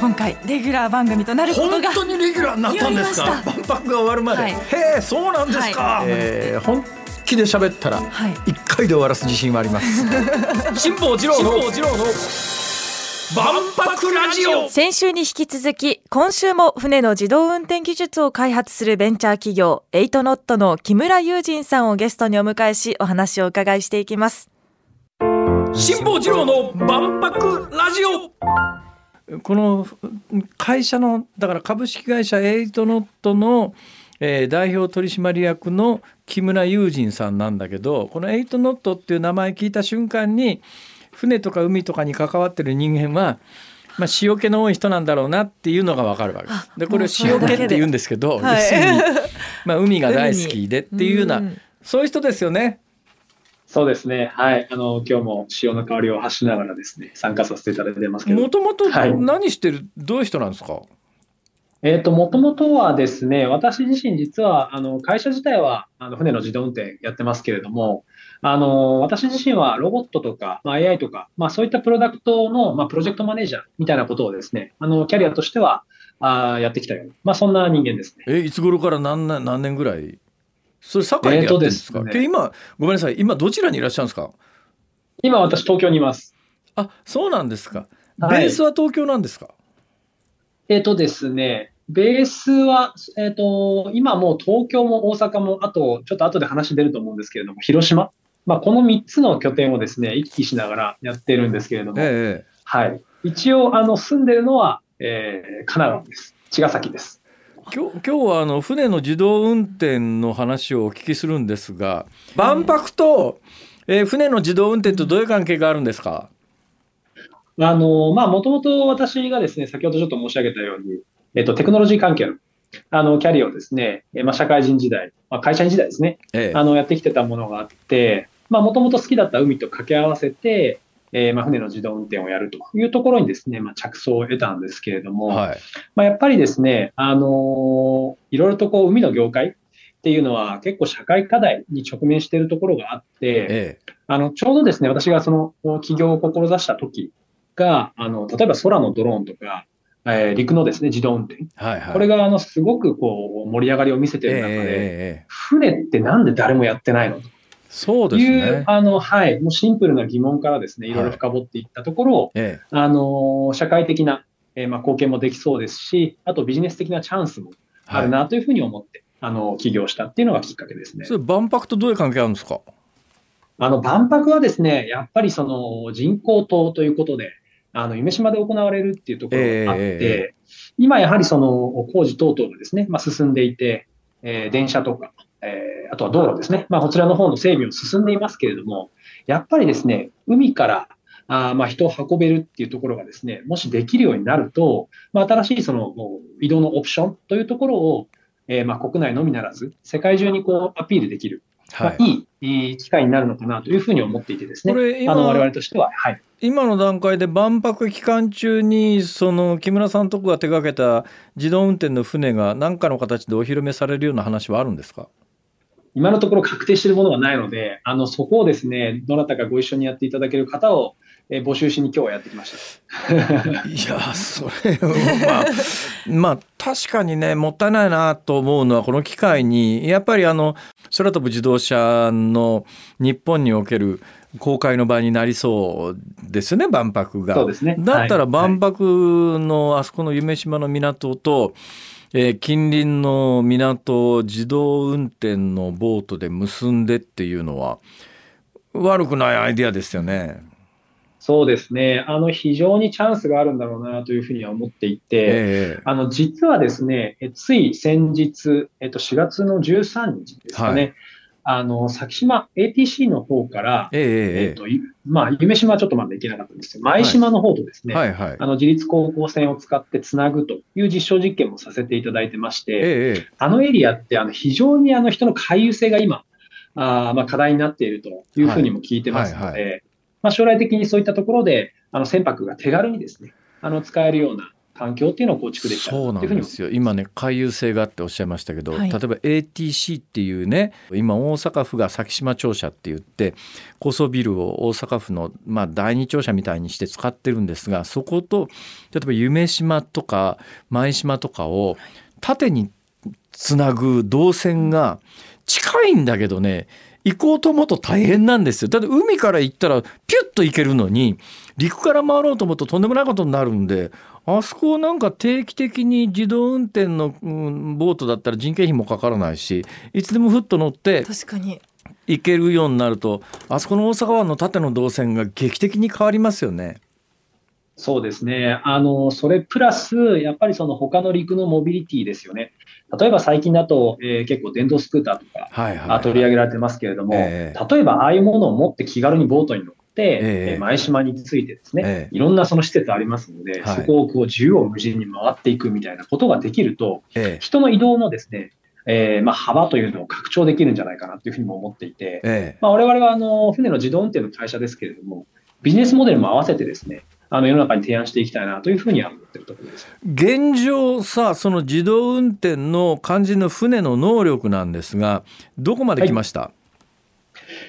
今回レギュラー番組となることが本当にレギュラーになったんですか？万博が終わるまで、はい。へえそうなんですか、はえー本気で喋ったらはい。一回で終わらす自信はあります。辛坊治郎の万博ラジオ。先週に引き続き今週も船の自動運転技術を開発するベンチャー企業エイトノットの木村雄人さんをゲストにお迎えしお話を伺いしていきます。辛坊治郎の万博ラジオこの会社のだから株式会社エイトノットの、えー代表取締役の木村雄人さんなんだけどこのエイトノットっていう名前聞いた瞬間に船とか海とかに関わってる人間は、まあ、塩気の多い人なんだろうなっていうのがわかるわけです。でこれもうそれだけで塩気って言うんですけど、はいまあ、海が大好きでっていうようなうんそういう人ですよね。そうですね。はい。あの、今日も潮の香りを発しながらですね、参加させていただいてますけど。もともとはい何してる、どういう人なんですか？えっと、もともとはですね、私自身実は、あの、会社自体は、あの、船の自動運転やってますけれども、あの、私自身はロボットとか、まあ、AI とか、まあ、そういったプロダクトの、まあ、プロジェクトマネージャーみたいなことをですね、あの、キャリアとしては、あーやってきたような、まあ、そんな人間ですね。えいつ頃から何年何年ぐらい？それ堺でやってるんですか、えーねえ今ごめんなさい今どちらにいらっしゃるんですか？今、私、東京にいます。あそうなんですかはいベースは東京なんですか、えっとですね、ベースは、えっと、今もう東京も大阪も、あと、ちょっと後で話出ると思うんですけれども、広島？まあ、この3つの拠点をですね、行き来しながらやってるんですけれども、ええはい。一応、あの、住んでるのは、えー、神奈川です。茅ヶ崎です。今日今日はあの船の自動運転の話をお聞きするんですが万博と、えー船の自動運転とどういう関係があるんですか？あの、まあ、もともと私がですね、先ほどちょっと申し上げたように、えっと、テクノロジー関係の、あの、キャリアをですね、えーまあ、社会人時代、まあ、会社員時代ですね、ええ。あの、やってきてたものがあって、まあ、もともと好きだった海と掛け合わせて、えーまあ、船の自動運転をやるというところにですね、まあ、着想を得たんですけれども、はい。まあ、やっぱりですね、あのーいろいろとこう、海の業界っていうのは結構社会課題に直面しているところがあって、えあの、ちょうどですね、私がその起業を志した時が、あの、例えば空のドローンとか、えー陸のですね、自動運転。えはいはい。これが、あの、すごくこう、盛り上がりを見せている中で、ええええええ。船ってなんで誰もやってないのそうですという、ねあの、はい、もうシンプルな疑問からですね、い。ろいろ深掘っていったところ、ええ。あの、社会的な、えーまあ、貢献もできそうですし、あとビジネス的なチャンスもあはい。るなというふうに思って、あの、起業したっていうのがきっかけですね。それ万博とどういう関係あるんですか？あの、万博はですね、やっぱりその人工島ということで、あの、夢島で行われるっていうところがあって、え。今やはりその工事等々がですね、まあ、進んでいて、えー電車とか、えーあとは道路ですね、まあ、こちらの方の整備も進んでいますけれども、やっぱりですね、海からあーまあ人を運べるっていうところがですね、もしできるようになると、まあ、新しいその移動のオプションというところを、えーまあ国内のみならず、世界中にこうアピールできる、はい。まあ、いい機会になるのかなというふうに思っていてですね、これ今あの我々としては、はい、今の段階で万博期間中にその木村さんとこが手掛けた自動運転の船が何かの形でお披露目されるような話はあるんですか？今のところ確定しているものがないので、あのそこをですね、どなたかご一緒にやっていただける方を、えー募集しに今日はやってきました。いやそれまあ まあ確かにねもったいないなと思うのはこの機会にやっぱりあの空飛ぶ自動車の日本における公開の場になりそうですね万博が。そうですね。だったらはい万博のあそこの夢島の港と、えー近隣の港を自動運転のボートで結んでっていうのは悪くないアイデアですよね。そうですね。あの、非常にチャンスがあるんだろうなというふうには思っていて、ええあの、実はですね、えつい先日、えっと、4月の13日ですかね、はあの、先島 ATC の方から、えええっと、いまあ、夢島はちょっとまだ行けなかったんですけど、舞島の方とですね、はいはい。あの、自立航行船を使ってつなぐという実証実験もさせていただいてまして、ええあのエリアってあの非常にあの人の回遊性が今、あーまあ課題になっているというふうにも聞いてますので、はいはまあ将来的にそういったところで、あの船舶が手軽にですね、あの使えるような環境っていうのを構築できたそうなんですよ。今ね回遊性があっておっしゃいましたけど、はい、例えば ATC っていうね今大阪府が先島庁舎って言って高層ビルを大阪府の、まあ、第二庁舎みたいにして使ってるんですがそこと例えば夢島とか舞島とかを縦につなぐ動線が近いんだけどね行こうと思うと大変なんですよ。だって海から行ったらピュッと行けるのに陸から回ろうと思うととんでもないことになるんであそこなんか定期的に自動運転の、うん、ボートだったら人件費もかからないしいつでもふっと乗って確かに行けるようになるとあそこの大阪湾の縦の動線が劇的に変わりますよね。そうですね。あの、それプラス、やっぱりその他の陸のモビリティですよね。例えば最近だと、えー、結構電動スクーターとか、はいはいはい、取り上げられてますけれども、えー、例えばああいうものを持って気軽にボートに乗って、えー、前島についてですね、えー、いろんなその施設ありますので、はい、そこをこう縦横無尽に回っていくみたいなことができると、人の移動のですね、えーまあ、幅というのを拡張できるんじゃないかなというふうにも思っていて、え。まあ、我々はあの船の自動運転の会社ですけれども、ビジネスモデルも合わせてですね、あの世の中に提案していきたいなというふうには思ってるところです。現状さ、その自動運転の肝心の船の能力なんですが、どこまで来ました、はい、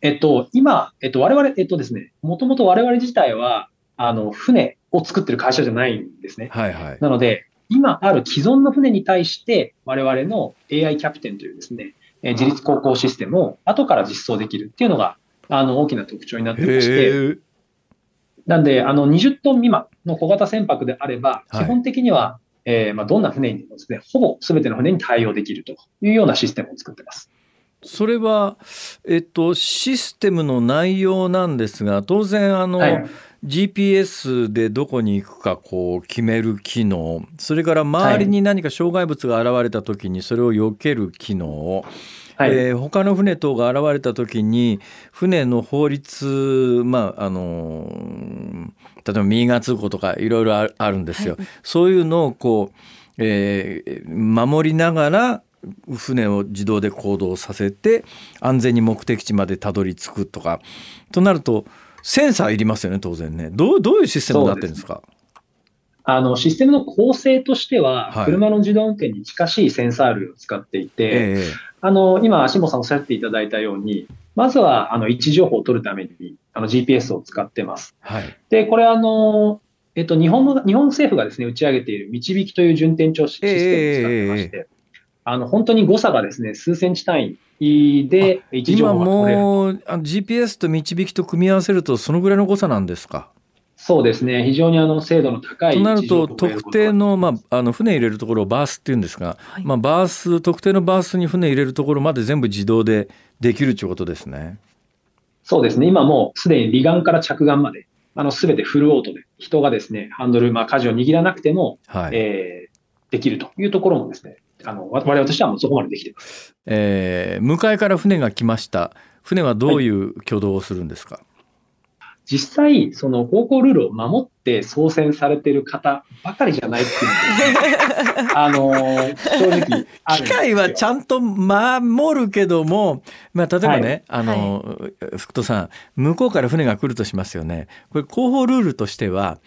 えっと、今、えっと、我々、えっとですね、もともと我々自体は、あの、船を作ってる会社じゃないんですね。はいはい。なので、今ある既存の船に対して、我々の AI キャプテンというですね、自立航行システムを後から実装できるっていうのが、あの、大きな特徴になってまして、なんで、あの、20トン未満の小型船舶であれば、基本的には、はい、えー、まあ、どんな船にもですね、ほぼ全ての船に対応できるというようなシステムを作ってます。それは、えっと、システムの内容なんですが、当然、あの、はい、GPS でどこに行くかこう決める機能、それから周りに何か障害物が現れた時にそれを避ける機能、はい、えー、他の船等が現れた時に船の法律まああの例えば右側通行とかいろいろあるんですよ、はい、そういうのをこう、えー、守りながら船を自動で行動させて安全に目的地までたどり着くとか。となるとセンサーいりますよね当然ね。どうどういうシステムになってるんですか？あの、システムの構成としては、車の自動運転に近しいセンサー類を使っていて、えー、あの、今、下さんおっしゃっていただいたように、まずは、あの、位置情報を取るために、あの、GPS を使ってます。はい。で、これ、あの、えっと、日本の、日本政府がですね、打ち上げている導きという順天調システムを使ってまして、えー、あの、本当に誤差がですね、数センチ単位で位置情報が取れる今もう、GPS と導きと組み合わせると、そのぐらいの誤差なんですか？そうですね、非常にあの精度の高いとなると、特定の,、まあ、あの船入れるところをバースっていうんですが、はい、まあ、バース、特定のバースに船入れるところまで全部自動でできるということですね。そうですね、今もうすでに離岸から着岸まで、あの全てフルオートで、人がですね、ハンドル、まあ、舵を握らなくても、はい、えー、できるというところもですね、あの我々としてはもうそこまでできています、えー、向かいから船が来ました。船はどういう挙動をするんですか、はい実際、その航行ルールを守って操船されてる方ばかりじゃないっていうのが、あの、正直機械はちゃんと守るけども、まあ、例えばね、はい、あの、はい、福戸さん、向こうから船が来るとしますよね。これ、広報ルールとしては、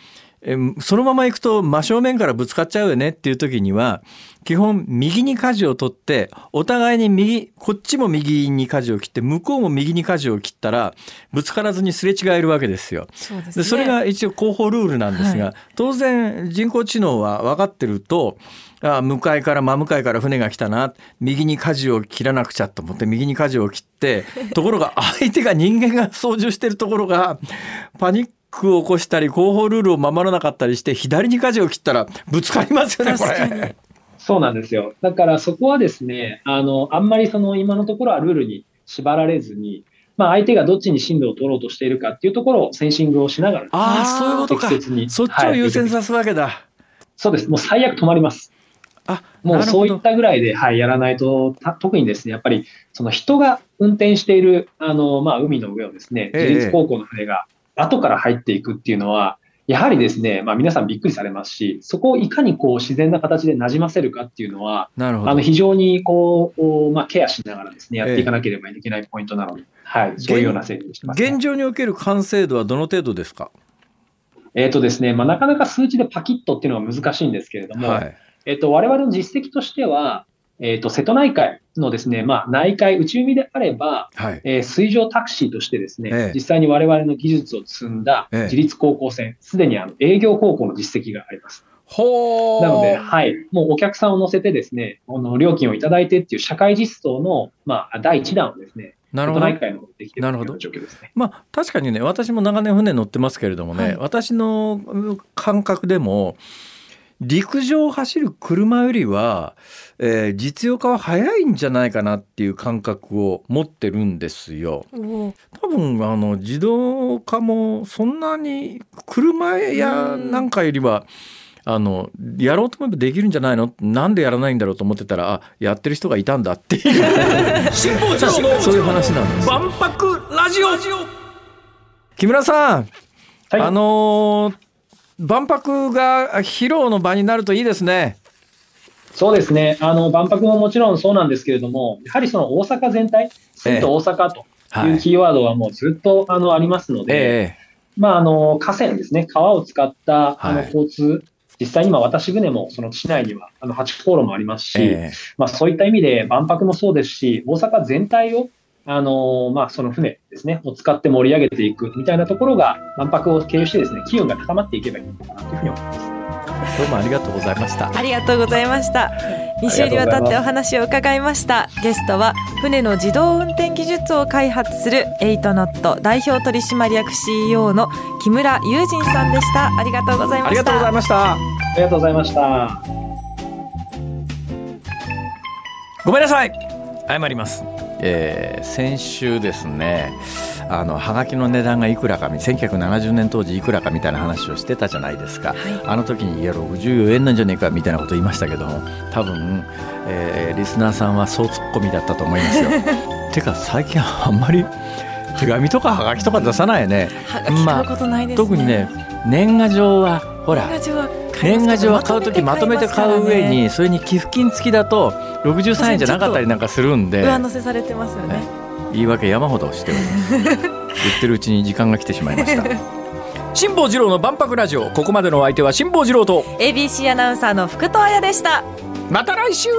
えそのまま行くと真正面からぶつかっちゃうよねっていう時には基本右に舵を取ってお互いに右こっちも右に舵を切って向こうも右に舵を切ったらぶつからずにすれ違えるわけですよ。そで、ね、それが一応広報ルールなんですが、はい、当然人工知能は分かってるとあ向かいから真向かいから船が来たな右に舵を切らなくちゃと思って右に舵を切ってところが相手が人間が操縦してるところがパニックを起こしたり後方ルールを守らなかったりして左に舵を切ったらぶつかりますよねこれ。そうなんですよ。だからそこはですね、あの、あんまりその今のところはルールに縛られずに、まあ相手がどっちに進路を取ろうとしているかっていうところをセンシングをしながら、ああ、そういうことか。そっちを優先さすわけだ、はい、そうです。もう最悪止まります。あもうそういったぐらいで、はい、やらないと、特にですね、やっぱりその人が運転している、あの、まあ海の上をですね、自立航行の船が後から入っていくっていうのは、やはりですね、まあ、皆さんびっくりされますし、そこをいかにこう自然な形でなじませるかっていうのは、なるほど。あの非常にこう、まあ、ケアしながらですね、やっていかなければいけないポイントなので、えはい、そういうような整備にしてます、ね、現状における完成度はどの程度ですか？えっ、とですね、まあ、なかなか数値でパキッとっていうのは難しいんですけれども、はい、えっ、と、我々の実績としては、えっ、と、瀬戸内海のですね、まあ、内海、内海であれば、はい、えー、水上タクシーとしてですね、え実際に我々の技術を積んだ自立航行船、す、で、にあの営業航行の実績があります。ほなので、はい、もうお客さんを乗せてですね、あの料金をいただいてっていう社会実装の、まあ、第1弾をですね、なるほど。なるほど。まあ確かにね、私も長年船乗ってますけれどもね、はい、私の感覚でも陸上を走る車よりは、えー、実用化は早いんじゃないかなっていう感覚を持ってるんですよ。多分あの自動化もそんなに車やなんかよりは、あのやろうと思えばできるんじゃないの？なんでやらないんだろうと思ってたらあやってる人がいたんだっていう。そういう話なんです万博ラジオ。木村さん、はい、あのー、万博が披露の場になるといいですね。そうですね。あの、万博ももちろんそうなんですけれども、やはりその大阪全体、水と大阪というキーワードはもうずっと、あのありますので、えー、まあ、あの、河川ですね、川を使ったあの交通、はい実際今渡し船もその市内にはあの8航路もありますし、えー、まあ、そういった意味で万博もそうですし、大阪全体をあのまあ、その船ですね、を使って盛り上げていくみたいなところが、万博を経由してですね、機運が高まっていけばいいのかなというふうに思います。どうもありがとうございました。ありがとうございました。2週にわたってお話を伺いました。ゲストは船の自動運転技術を開発するエイトノット代表取締役 CEO の木村雄仁さんでした。ありがとうございました。ありがとうございました。ありがとうございました。ごめんなさい。謝ります。えー、先週ですねあのはがきの値段がいくらか1970年当時いくらかみたいな話をしてたじゃないですか、はい、あの時にいや64円なんじゃねえかみたいなこと言いましたけども多分、えー、リスナーさんはそうツッコミだったと思いますよ。てか最近あんまり手紙とかはがきとか出さないね。まあ、特にね年賀状はほら年賀状は買う時まとめて買う上にそれに寄付金付きだと63円じゃなかったりなんかするんで。上乗せされてますよね。言い訳山ほどしております言ってるうちに時間が来てしまいました。辛坊治郎の万博ラジオ。ここまでのお相手は辛坊治郎と。ABC アナウンサーの福藤彩でした。また来週